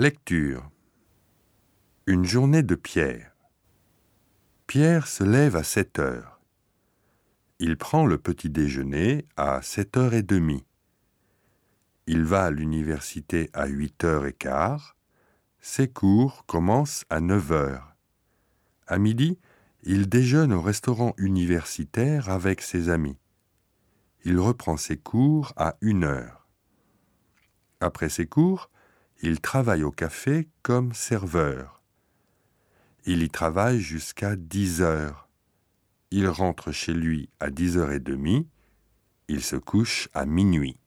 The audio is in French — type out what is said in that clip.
Lecture Une journée de Pierre. Pierre se lève à 7 heures. Il prend le petit déjeuner à 7 heures et demie. Il va à l'université à 8 heures et quart. Ses cours commencent à 9 heures. À midi, il déjeune au restaurant universitaire avec ses amis. Il reprend ses cours à 1 heure. Après ses cours, il travaille au café comme serveur. Il y travaille jusqu'à 10 heures. Il rentre chez lui à 10 heures et demie. Il se couche à minuit.